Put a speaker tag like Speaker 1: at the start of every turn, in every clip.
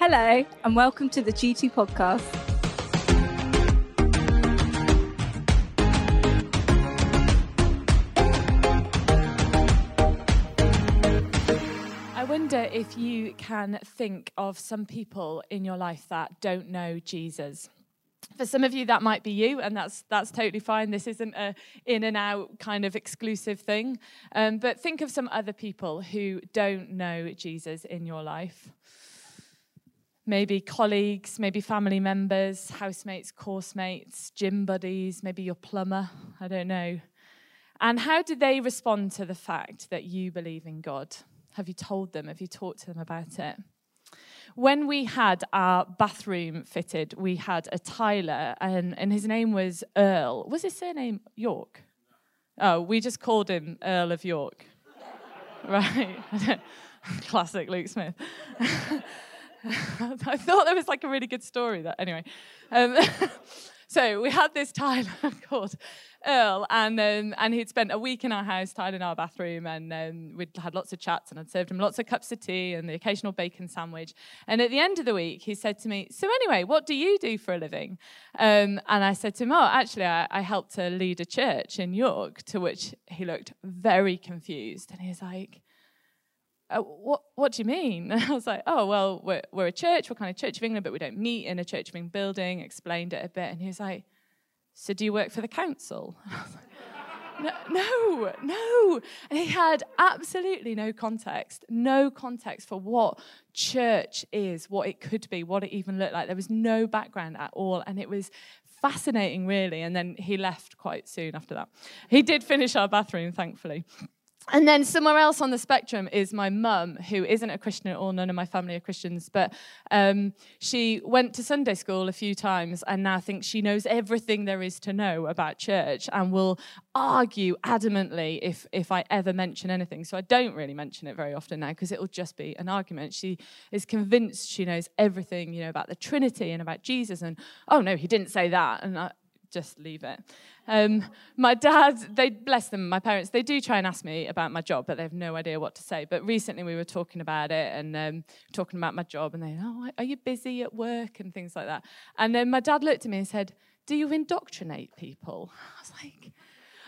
Speaker 1: Hello, and welcome to the G2 podcast.
Speaker 2: I wonder if you can think of some people in your life that don't know Jesus. For some of you, that might be you, and that's that's totally fine. This isn't a in and out kind of exclusive thing. Um, but think of some other people who don't know Jesus in your life. Maybe colleagues, maybe family members, housemates, course mates, gym buddies, maybe your plumber. I don't know. And how did they respond to the fact that you believe in God? Have you told them? Have you talked to them about it? When we had our bathroom fitted, we had a tiler, and, and his name was Earl. Was his surname York? Oh, we just called him Earl of York. right? Classic Luke Smith. I thought there was like a really good story that, anyway. Um, so we had this tiler called Earl, and um, and he'd spent a week in our house, tiling our bathroom, and um, we'd had lots of chats, and I'd served him lots of cups of tea and the occasional bacon sandwich. And at the end of the week, he said to me, "So anyway, what do you do for a living?" Um, and I said to him, "Oh, actually, I, I helped to lead a church in York." To which he looked very confused, and he was like. Uh, what what do you mean? I was like, oh well, we're we're a church, we're kind of Church of England, but we don't meet in a Church of England building. Explained it a bit, and he was like, so do you work for the council? no, no, no. And he had absolutely no context, no context for what church is, what it could be, what it even looked like. There was no background at all, and it was fascinating, really. And then he left quite soon after that. He did finish our bathroom, thankfully. And then somewhere else on the spectrum is my mum, who isn't a Christian at all. None of my family are Christians, but um, she went to Sunday school a few times and now thinks she knows everything there is to know about church and will argue adamantly if if I ever mention anything. So I don't really mention it very often now because it'll just be an argument. She is convinced she knows everything, you know, about the Trinity and about Jesus. And oh no, he didn't say that. And I, just leave it. Um, my dad, they bless them, my parents, they do try and ask me about my job, but they have no idea what to say. But recently we were talking about it and um, talking about my job, and they, oh, are you busy at work and things like that. And then my dad looked at me and said, "Do you indoctrinate people?" I was like.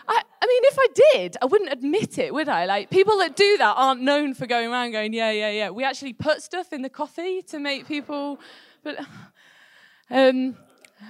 Speaker 2: I, I mean, if I did, I wouldn't admit it, would I? Like, people that do that aren't known for going around going, yeah, yeah, yeah. We actually put stuff in the coffee to make people. But um,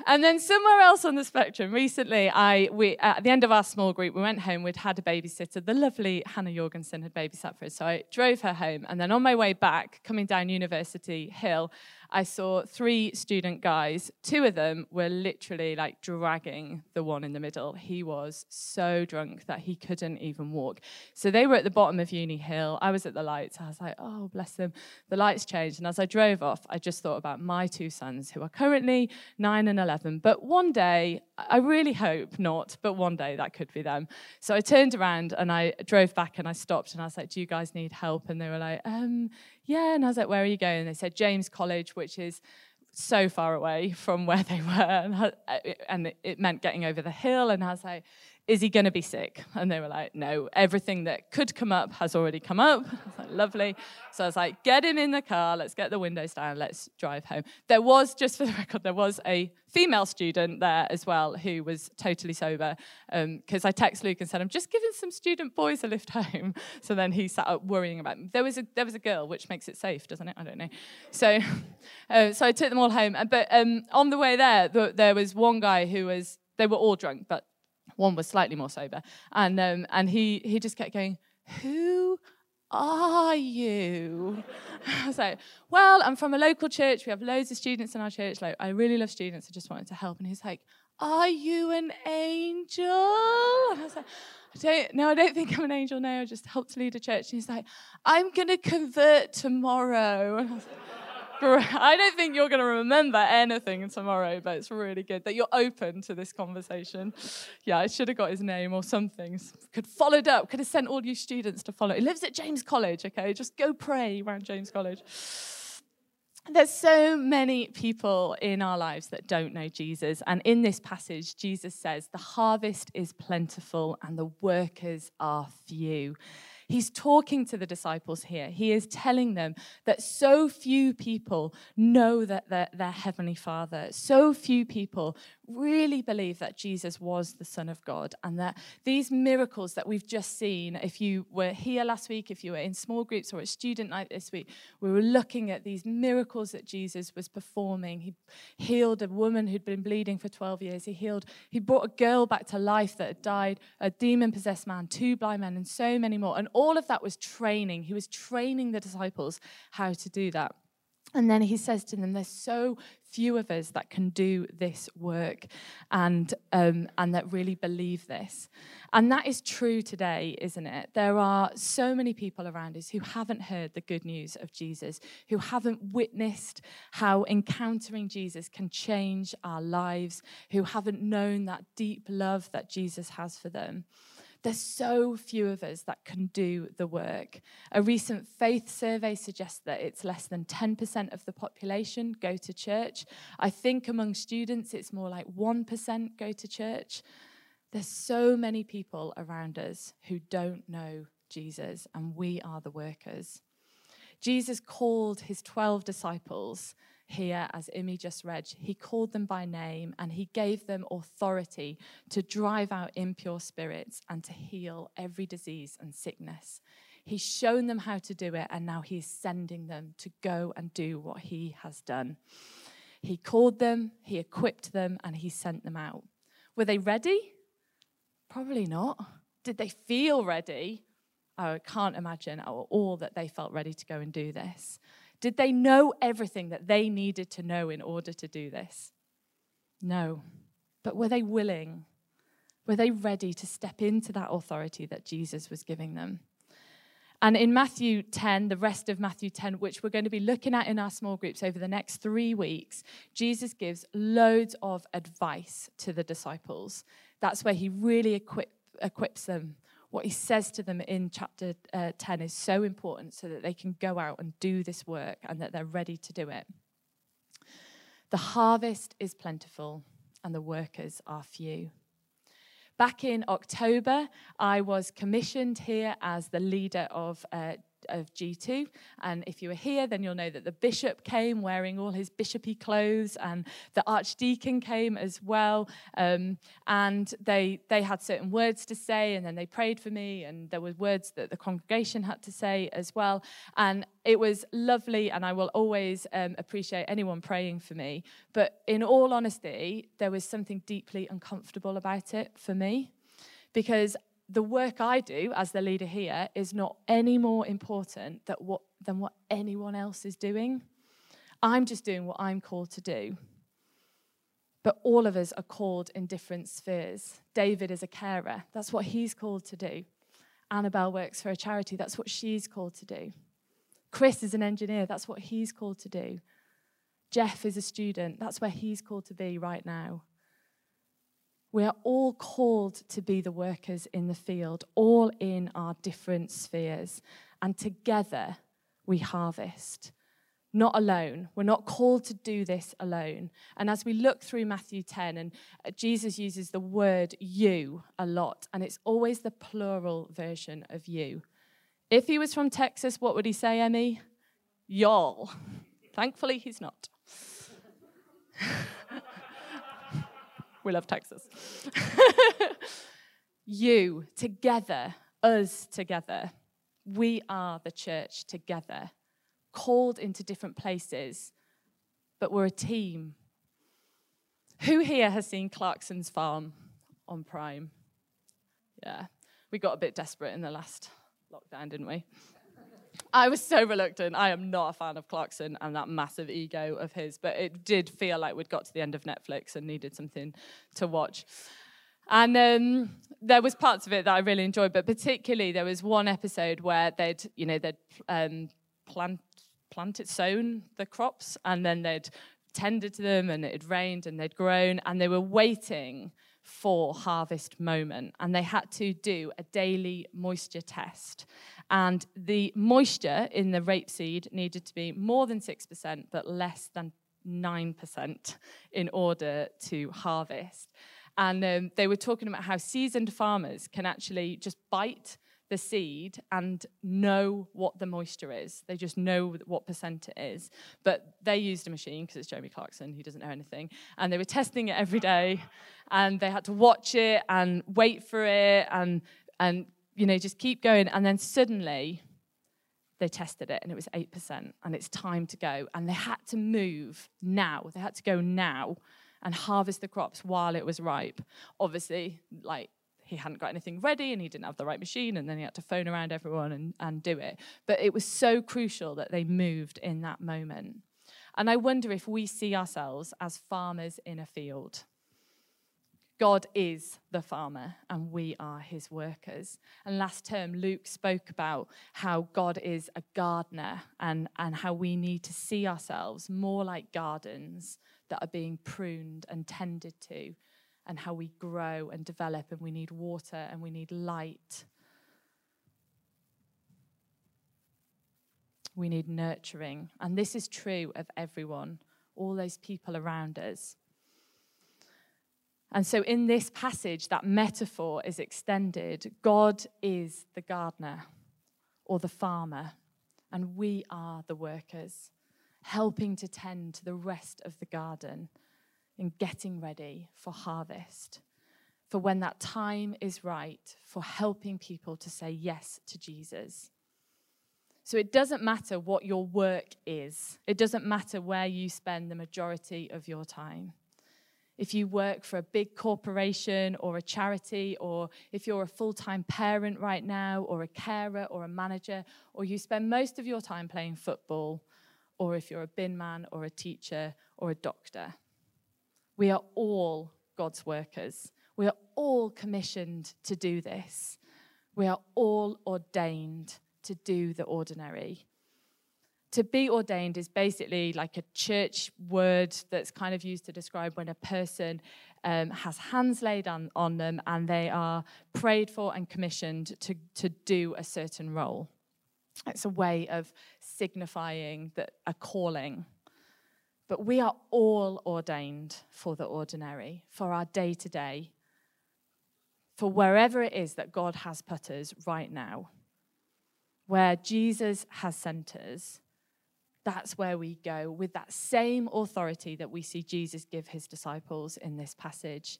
Speaker 2: and then somewhere else on the spectrum, recently, I we at the end of our small group, we went home. We'd had a babysitter. The lovely Hannah Jorgensen had babysat for us, so I drove her home. And then on my way back, coming down University Hill, I saw three student guys. Two of them were literally like dragging the one in the middle. He was so drunk that he couldn't even walk. So they were at the bottom of Uni Hill. I was at the lights. I was like, oh, bless them. The lights changed. And as I drove off, I just thought about my two sons who are currently nine and 11. But one day, I really hope not, but one day that could be them. So I turned around and I drove back and I stopped and I was like, do you guys need help? And they were like, um, yeah. And I was like, where are you going? And they said, James College, which is so far away from where they were. And, it meant getting over the hill. And I was like, is he going to be sick? And they were like, no, everything that could come up has already come up. Like, Lovely. So I was like, get him in the car, let's get the windows down, let's drive home. There was, just for the record, there was a female student there as well who was totally sober. Because um, I texted Luke and said, I'm just giving some student boys a lift home. So then he sat up worrying about me. There was a, there was a girl, which makes it safe, doesn't it? I don't know. So, uh, so I took them all home. But um, on the way there, the, there was one guy who was, they were all drunk, but one was slightly more sober, and um, and he he just kept going, "Who are you?" I was like, "Well, I'm from a local church. We have loads of students in our church. Like, I really love students. I just wanted to help." And he's like, "Are you an angel?" And I was like. I don't, no, I don't think I'm an angel. No, I just helped to lead a church. And he's like, I'm going to convert tomorrow. And I was like, I don't think you're going to remember anything tomorrow, but it's really good that you're open to this conversation. Yeah, I should have got his name or something. Could followed up, could have sent all you students to follow. He lives at James College, okay? Just go pray around James College. There's so many people in our lives that don't know Jesus. And in this passage, Jesus says, The harvest is plentiful and the workers are few. He's talking to the disciples here. He is telling them that so few people know that they're their Heavenly Father. So few people really believe that Jesus was the Son of God and that these miracles that we've just seen, if you were here last week, if you were in small groups or at student night this week, we were looking at these miracles that Jesus was performing. He healed a woman who'd been bleeding for 12 years. He healed, he brought a girl back to life that had died, a demon possessed man, two blind men, and so many more. And all of that was training. He was training the disciples how to do that. And then he says to them, There's so few of us that can do this work and, um, and that really believe this. And that is true today, isn't it? There are so many people around us who haven't heard the good news of Jesus, who haven't witnessed how encountering Jesus can change our lives, who haven't known that deep love that Jesus has for them. There's so few of us that can do the work. A recent faith survey suggests that it's less than 10% of the population go to church. I think among students, it's more like 1% go to church. There's so many people around us who don't know Jesus, and we are the workers. Jesus called his 12 disciples here, as Imi just read, he called them by name and he gave them authority to drive out impure spirits and to heal every disease and sickness. He's shown them how to do it, and now he's sending them to go and do what he has done. He called them, he equipped them, and he sent them out. Were they ready? Probably not. Did they feel ready? I can't imagine all that they felt ready to go and do this. Did they know everything that they needed to know in order to do this? No. But were they willing? Were they ready to step into that authority that Jesus was giving them? And in Matthew 10, the rest of Matthew 10, which we're going to be looking at in our small groups over the next three weeks, Jesus gives loads of advice to the disciples. That's where he really equip, equips them what he says to them in chapter uh, 10 is so important so that they can go out and do this work and that they're ready to do it. The harvest is plentiful and the workers are few. Back in October, I was commissioned here as the leader of uh, of G2. And if you were here, then you'll know that the bishop came wearing all his bishopy clothes, and the archdeacon came as well. Um, and they they had certain words to say, and then they prayed for me, and there were words that the congregation had to say as well. And it was lovely, and I will always um, appreciate anyone praying for me. But in all honesty, there was something deeply uncomfortable about it for me because the work I do as the leader here is not any more important that what, than what anyone else is doing. I'm just doing what I'm called to do. But all of us are called in different spheres. David is a carer, that's what he's called to do. Annabelle works for a charity, that's what she's called to do. Chris is an engineer, that's what he's called to do. Jeff is a student, that's where he's called to be right now. We are all called to be the workers in the field, all in our different spheres. And together we harvest. Not alone. We're not called to do this alone. And as we look through Matthew 10, and uh, Jesus uses the word you a lot, and it's always the plural version of you. If he was from Texas, what would he say, Emmy? Y'all. Thankfully, he's not. We love Texas. you together, us together. We are the church together, called into different places, but we're a team. Who here has seen Clarkson's Farm on Prime? Yeah, we got a bit desperate in the last lockdown, didn't we? I was so reluctant. I am not a fan of Clarkson and that massive ego of his, but it did feel like we'd got to the end of Netflix and needed something to watch. And um, there was parts of it that I really enjoyed, but particularly there was one episode where they'd, you know, they'd um, plant, planted, sown the crops, and then they'd tended to them, and it had rained, and they'd grown, and they were waiting for harvest moment, and they had to do a daily moisture test. And the moisture in the rapeseed needed to be more than 6%, but less than 9% in order to harvest. And um, they were talking about how seasoned farmers can actually just bite the seed and know what the moisture is. They just know what percent it is. But they used a machine because it's Jeremy Clarkson, he doesn't know anything. And they were testing it every day and they had to watch it and wait for it and, and you know, just keep going. And then suddenly they tested it and it was 8% and it's time to go. And they had to move now. They had to go now and harvest the crops while it was ripe. Obviously, like he hadn't got anything ready and he didn't have the right machine and then he had to phone around everyone and, and do it. But it was so crucial that they moved in that moment. And I wonder if we see ourselves as farmers in a field. God is the farmer and we are his workers. And last term, Luke spoke about how God is a gardener and, and how we need to see ourselves more like gardens that are being pruned and tended to and how we grow and develop, and we need water and we need light. We need nurturing. And this is true of everyone, all those people around us. And so, in this passage, that metaphor is extended. God is the gardener or the farmer, and we are the workers, helping to tend to the rest of the garden in getting ready for harvest, for when that time is right, for helping people to say yes to Jesus. So it doesn't matter what your work is, it doesn't matter where you spend the majority of your time. If you work for a big corporation or a charity, or if you're a full time parent right now, or a carer or a manager, or you spend most of your time playing football, or if you're a bin man or a teacher or a doctor. We are all God's workers. We are all commissioned to do this. We are all ordained to do the ordinary. To be ordained is basically like a church word that's kind of used to describe when a person um, has hands laid on, on them and they are prayed for and commissioned to, to do a certain role. It's a way of signifying that a calling. But we are all ordained for the ordinary, for our day to day, for wherever it is that God has put us right now. Where Jesus has sent us, that's where we go with that same authority that we see Jesus give his disciples in this passage.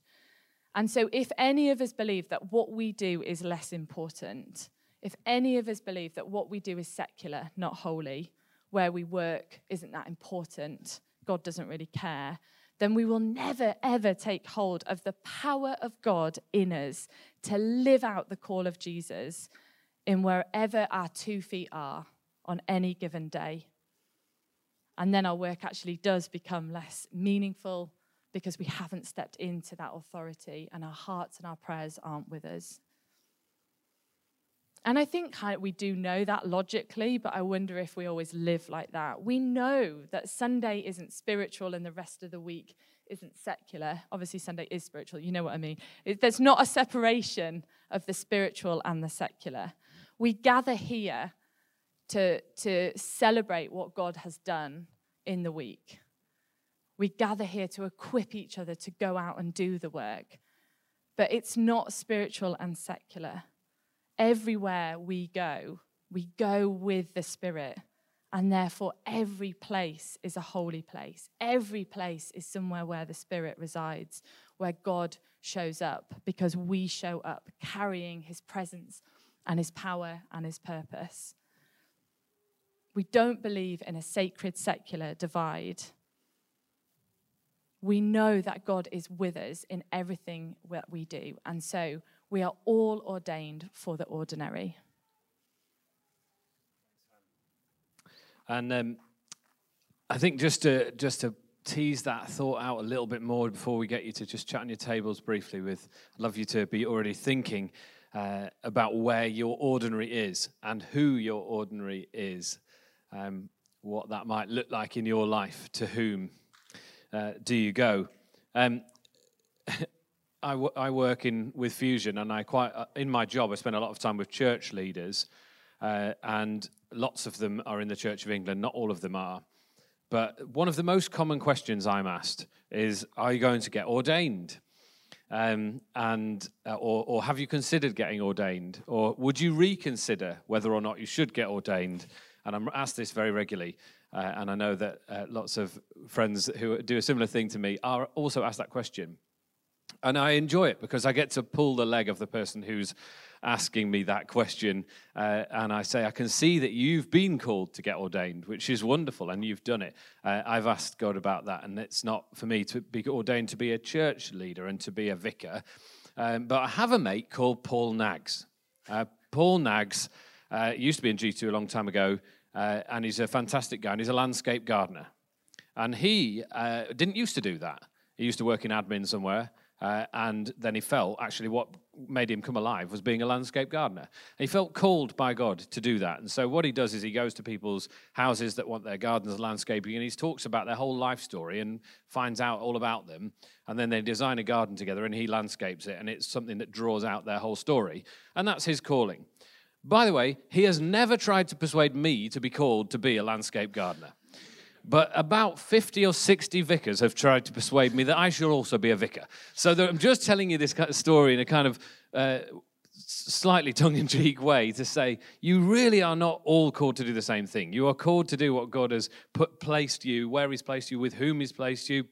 Speaker 2: And so, if any of us believe that what we do is less important, if any of us believe that what we do is secular, not holy, where we work isn't that important, God doesn't really care, then we will never, ever take hold of the power of God in us to live out the call of Jesus in wherever our two feet are on any given day. And then our work actually does become less meaningful because we haven't stepped into that authority and our hearts and our prayers aren't with us. And I think we do know that logically, but I wonder if we always live like that. We know that Sunday isn't spiritual and the rest of the week isn't secular. Obviously, Sunday is spiritual, you know what I mean. There's not a separation of the spiritual and the secular. We gather here to, to celebrate what God has done in the week. We gather here to equip each other to go out and do the work. But it's not spiritual and secular everywhere we go, we go with the Spirit. And therefore, every place is a holy place. Every place is somewhere where the Spirit resides, where God shows up, because we show up carrying His presence and His power and His purpose. We don't believe in a sacred secular divide. We know that God is with us in everything that we do. And so we are all ordained for the ordinary.
Speaker 3: And um, I think just to just to tease that thought out a little bit more before we get you to just chat on your tables briefly with, I'd love you to be already thinking uh, about where your ordinary is and who your ordinary is, um, what that might look like in your life. To whom uh, do you go? Um, I, w- I work in with Fusion, and I quite uh, in my job I spend a lot of time with church leaders, uh, and lots of them are in the Church of England. Not all of them are, but one of the most common questions I'm asked is, "Are you going to get ordained?" Um, and uh, or, or have you considered getting ordained? Or would you reconsider whether or not you should get ordained? And I'm asked this very regularly. Uh, and I know that uh, lots of friends who do a similar thing to me are also asked that question. And I enjoy it because I get to pull the leg of the person who's asking me that question. Uh, and I say, I can see that you've been called to get ordained, which is wonderful, and you've done it. Uh, I've asked God about that, and it's not for me to be ordained to be a church leader and to be a vicar. Um, but I have a mate called Paul Nags. Uh, Paul Nags uh, used to be in G2 a long time ago, uh, and he's a fantastic guy, and he's a landscape gardener. And he uh, didn't used to do that. He used to work in admin somewhere, uh, and then he felt actually what made him come alive was being a landscape gardener. he felt called by God to do that. And so what he does is he goes to people's houses that want their gardens landscaping and he talks about their whole life story and finds out all about them. And then they design a garden together and he landscapes it and it's something that draws out their whole story. And that's his calling. By the way, he has never tried to persuade me to be called to be a landscape gardener. But about 50 or 60 vicars have tried to persuade me that I should also be a vicar. So I'm just telling you this kind of story in a kind of uh, slightly tongue in cheek way to say you really are not all called to do the same thing. You are called to do what God has put, placed you, where He's placed you, with whom He's placed you,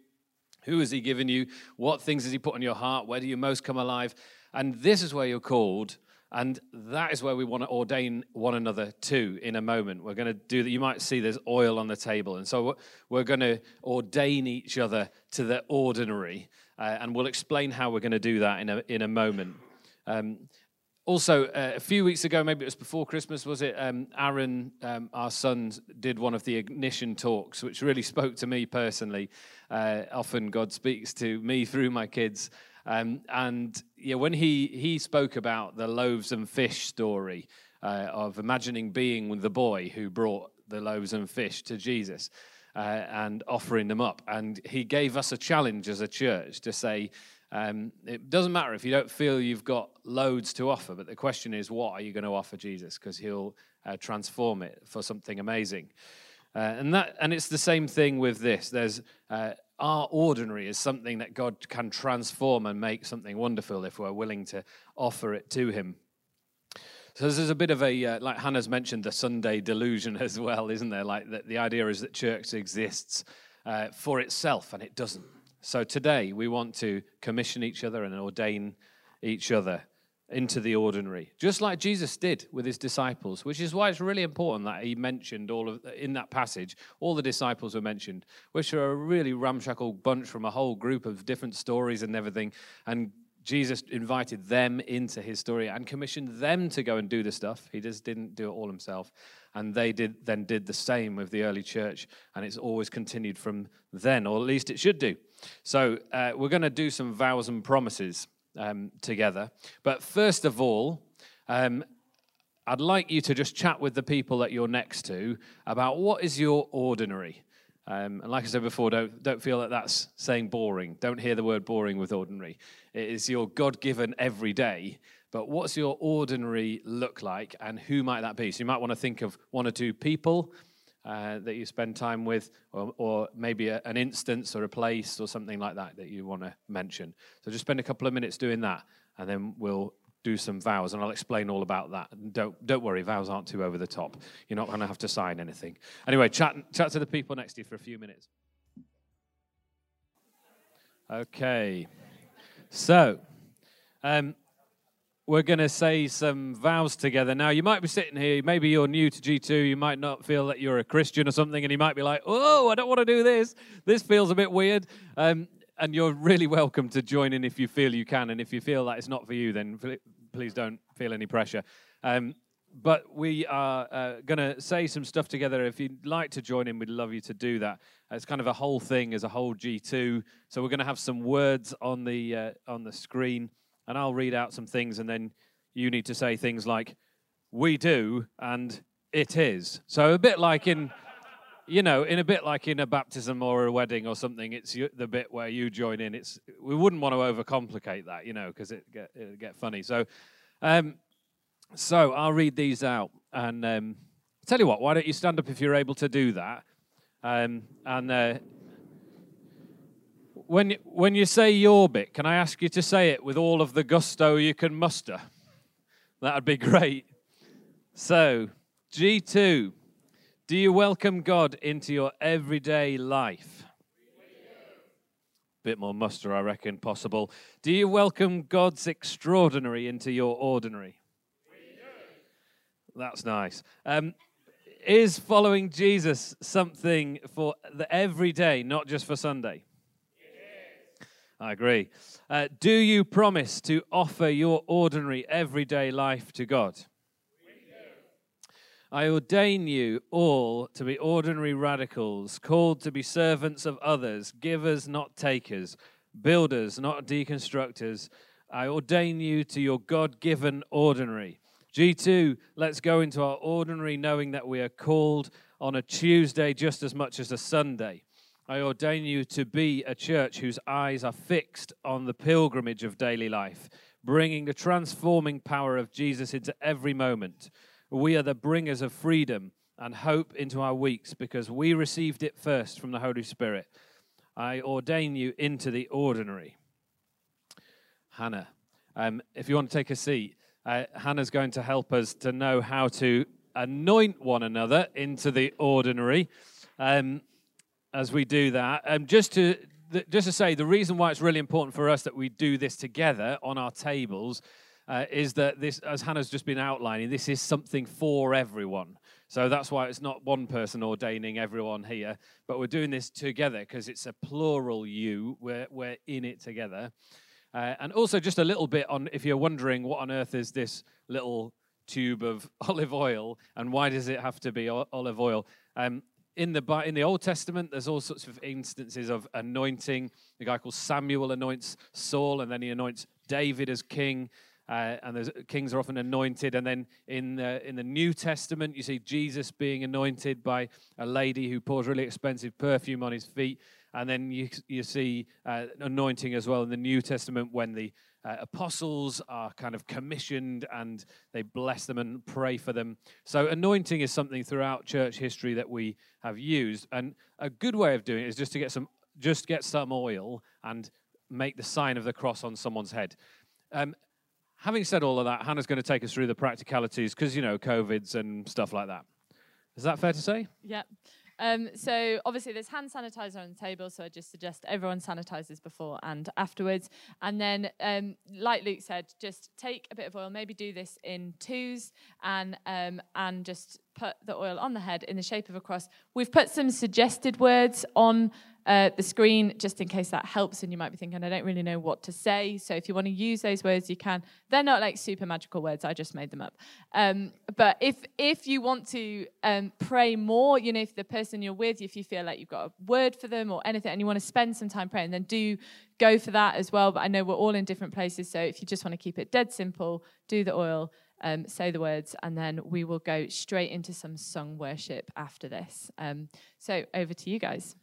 Speaker 3: who has He given you, what things has He put on your heart, where do you most come alive. And this is where you're called and that is where we want to ordain one another to in a moment. We're going to do that. You might see there's oil on the table. And so we're going to ordain each other to the ordinary. Uh, and we'll explain how we're going to do that in a, in a moment. Um, also, uh, a few weeks ago, maybe it was before Christmas, was it? Um, Aaron, um, our son, did one of the ignition talks, which really spoke to me personally. Uh, often God speaks to me through my kids. Um, and yeah, when he, he spoke about the loaves and fish story uh, of imagining being the boy who brought the loaves and fish to Jesus uh, and offering them up, and he gave us a challenge as a church to say, um, it doesn't matter if you don't feel you've got loads to offer, but the question is, what are you going to offer Jesus? Because he'll uh, transform it for something amazing. Uh, and that, and it's the same thing with this. There's uh, our ordinary is something that God can transform and make something wonderful if we're willing to offer it to Him. So there's a bit of a, uh, like Hannah's mentioned, the Sunday delusion as well, isn't there? Like the, the idea is that church exists uh, for itself, and it doesn't. So today we want to commission each other and ordain each other into the ordinary, just like Jesus did with his disciples, which is why it's really important that he mentioned all of in that passage, all the disciples were mentioned, which are a really ramshackle bunch from a whole group of different stories and everything. And Jesus invited them into his story and commissioned them to go and do the stuff. He just didn't do it all himself. And they did then did the same with the early church, and it's always continued from then, or at least it should do. So uh, we're going to do some vows and promises um, together. But first of all, um, I'd like you to just chat with the people that you're next to about what is your ordinary. Um, and like I said before, don't, don't feel that that's saying boring. Don't hear the word boring with ordinary. It is your God given every day. But what's your ordinary look like, and who might that be? So you might want to think of one or two people uh, that you spend time with, or, or maybe a, an instance or a place or something like that that you want to mention. So just spend a couple of minutes doing that, and then we'll do some vows, and I'll explain all about that. And don't don't worry, vows aren't too over the top. You're not going to have to sign anything. Anyway, chat chat to the people next to you for a few minutes. Okay, so. Um, we're going to say some vows together. Now, you might be sitting here, maybe you're new to G2, you might not feel that you're a Christian or something, and you might be like, oh, I don't want to do this. This feels a bit weird. Um, and you're really welcome to join in if you feel you can. And if you feel that it's not for you, then please don't feel any pressure. Um, but we are uh, going to say some stuff together. If you'd like to join in, we'd love you to do that. It's kind of a whole thing as a whole G2. So we're going to have some words on the uh, on the screen and I'll read out some things, and then you need to say things like, we do, and it is. So a bit like in, you know, in a bit like in a baptism or a wedding or something, it's the bit where you join in. It's we wouldn't want to overcomplicate that, you know, because it get it get funny. So, um, so I'll read these out, and um, tell you what, why don't you stand up if you're able to do that, um, and. Uh, when, when you say your bit, can I ask you to say it with all of the gusto you can muster? That'd be great. So, G2, do you welcome God into your everyday life? Bit more muster, I reckon, possible. Do you welcome God's extraordinary into your ordinary? That's nice. Um, is following Jesus something for the everyday, not just for Sunday? I agree. Uh, do you promise to offer your ordinary, everyday life to God? I ordain you all to be ordinary radicals, called to be servants of others, givers, not takers, builders, not deconstructors. I ordain you to your God given ordinary. G2, let's go into our ordinary knowing that we are called on a Tuesday just as much as a Sunday. I ordain you to be a church whose eyes are fixed on the pilgrimage of daily life, bringing the transforming power of Jesus into every moment. We are the bringers of freedom and hope into our weeks because we received it first from the Holy Spirit. I ordain you into the ordinary. Hannah, um, if you want to take a seat, uh, Hannah's going to help us to know how to anoint one another into the ordinary. Um, as we do that. Um, just to just to say, the reason why it's really important for us that we do this together on our tables uh, is that this, as Hannah's just been outlining, this is something for everyone. So that's why it's not one person ordaining everyone here, but we're doing this together because it's a plural you. We're, we're in it together. Uh, and also, just a little bit on if you're wondering what on earth is this little tube of olive oil and why does it have to be olive oil? Um, in the in the Old Testament, there's all sorts of instances of anointing. The guy called Samuel anoints Saul, and then he anoints David as king. Uh, and kings are often anointed. And then in the, in the New Testament, you see Jesus being anointed by a lady who pours really expensive perfume on his feet. And then you, you see uh, anointing as well in the New Testament when the uh, apostles are kind of commissioned and they bless them and pray for them. So, anointing is something throughout church history that we have used. And a good way of doing it is just to get some, just get some oil and make the sign of the cross on someone's head. Um, having said all of that, Hannah's going to take us through the practicalities because, you know, COVIDs and stuff like that. Is that fair to say?
Speaker 2: Yeah. Um, so obviously there's hand sanitizer on the table, so I just suggest everyone sanitizes before and afterwards. And then, um, like Luke said, just take a bit of oil. Maybe do this in twos and um, and just put the oil on the head in the shape of a cross. We've put some suggested words on uh, the screen, just in case that helps. And you might be thinking, I don't really know what to say. So if you want to use those words, you can. They're not like super magical words. I just made them up. Um, but if if you want to um, pray more, you know, if the person you're with, if you feel like you've got a word for them or anything, and you want to spend some time praying, then do go for that as well. But I know we're all in different places, so if you just want to keep it dead simple, do the oil. Um, say the words, and then we will go straight into some sung worship after this. Um, so over to you guys.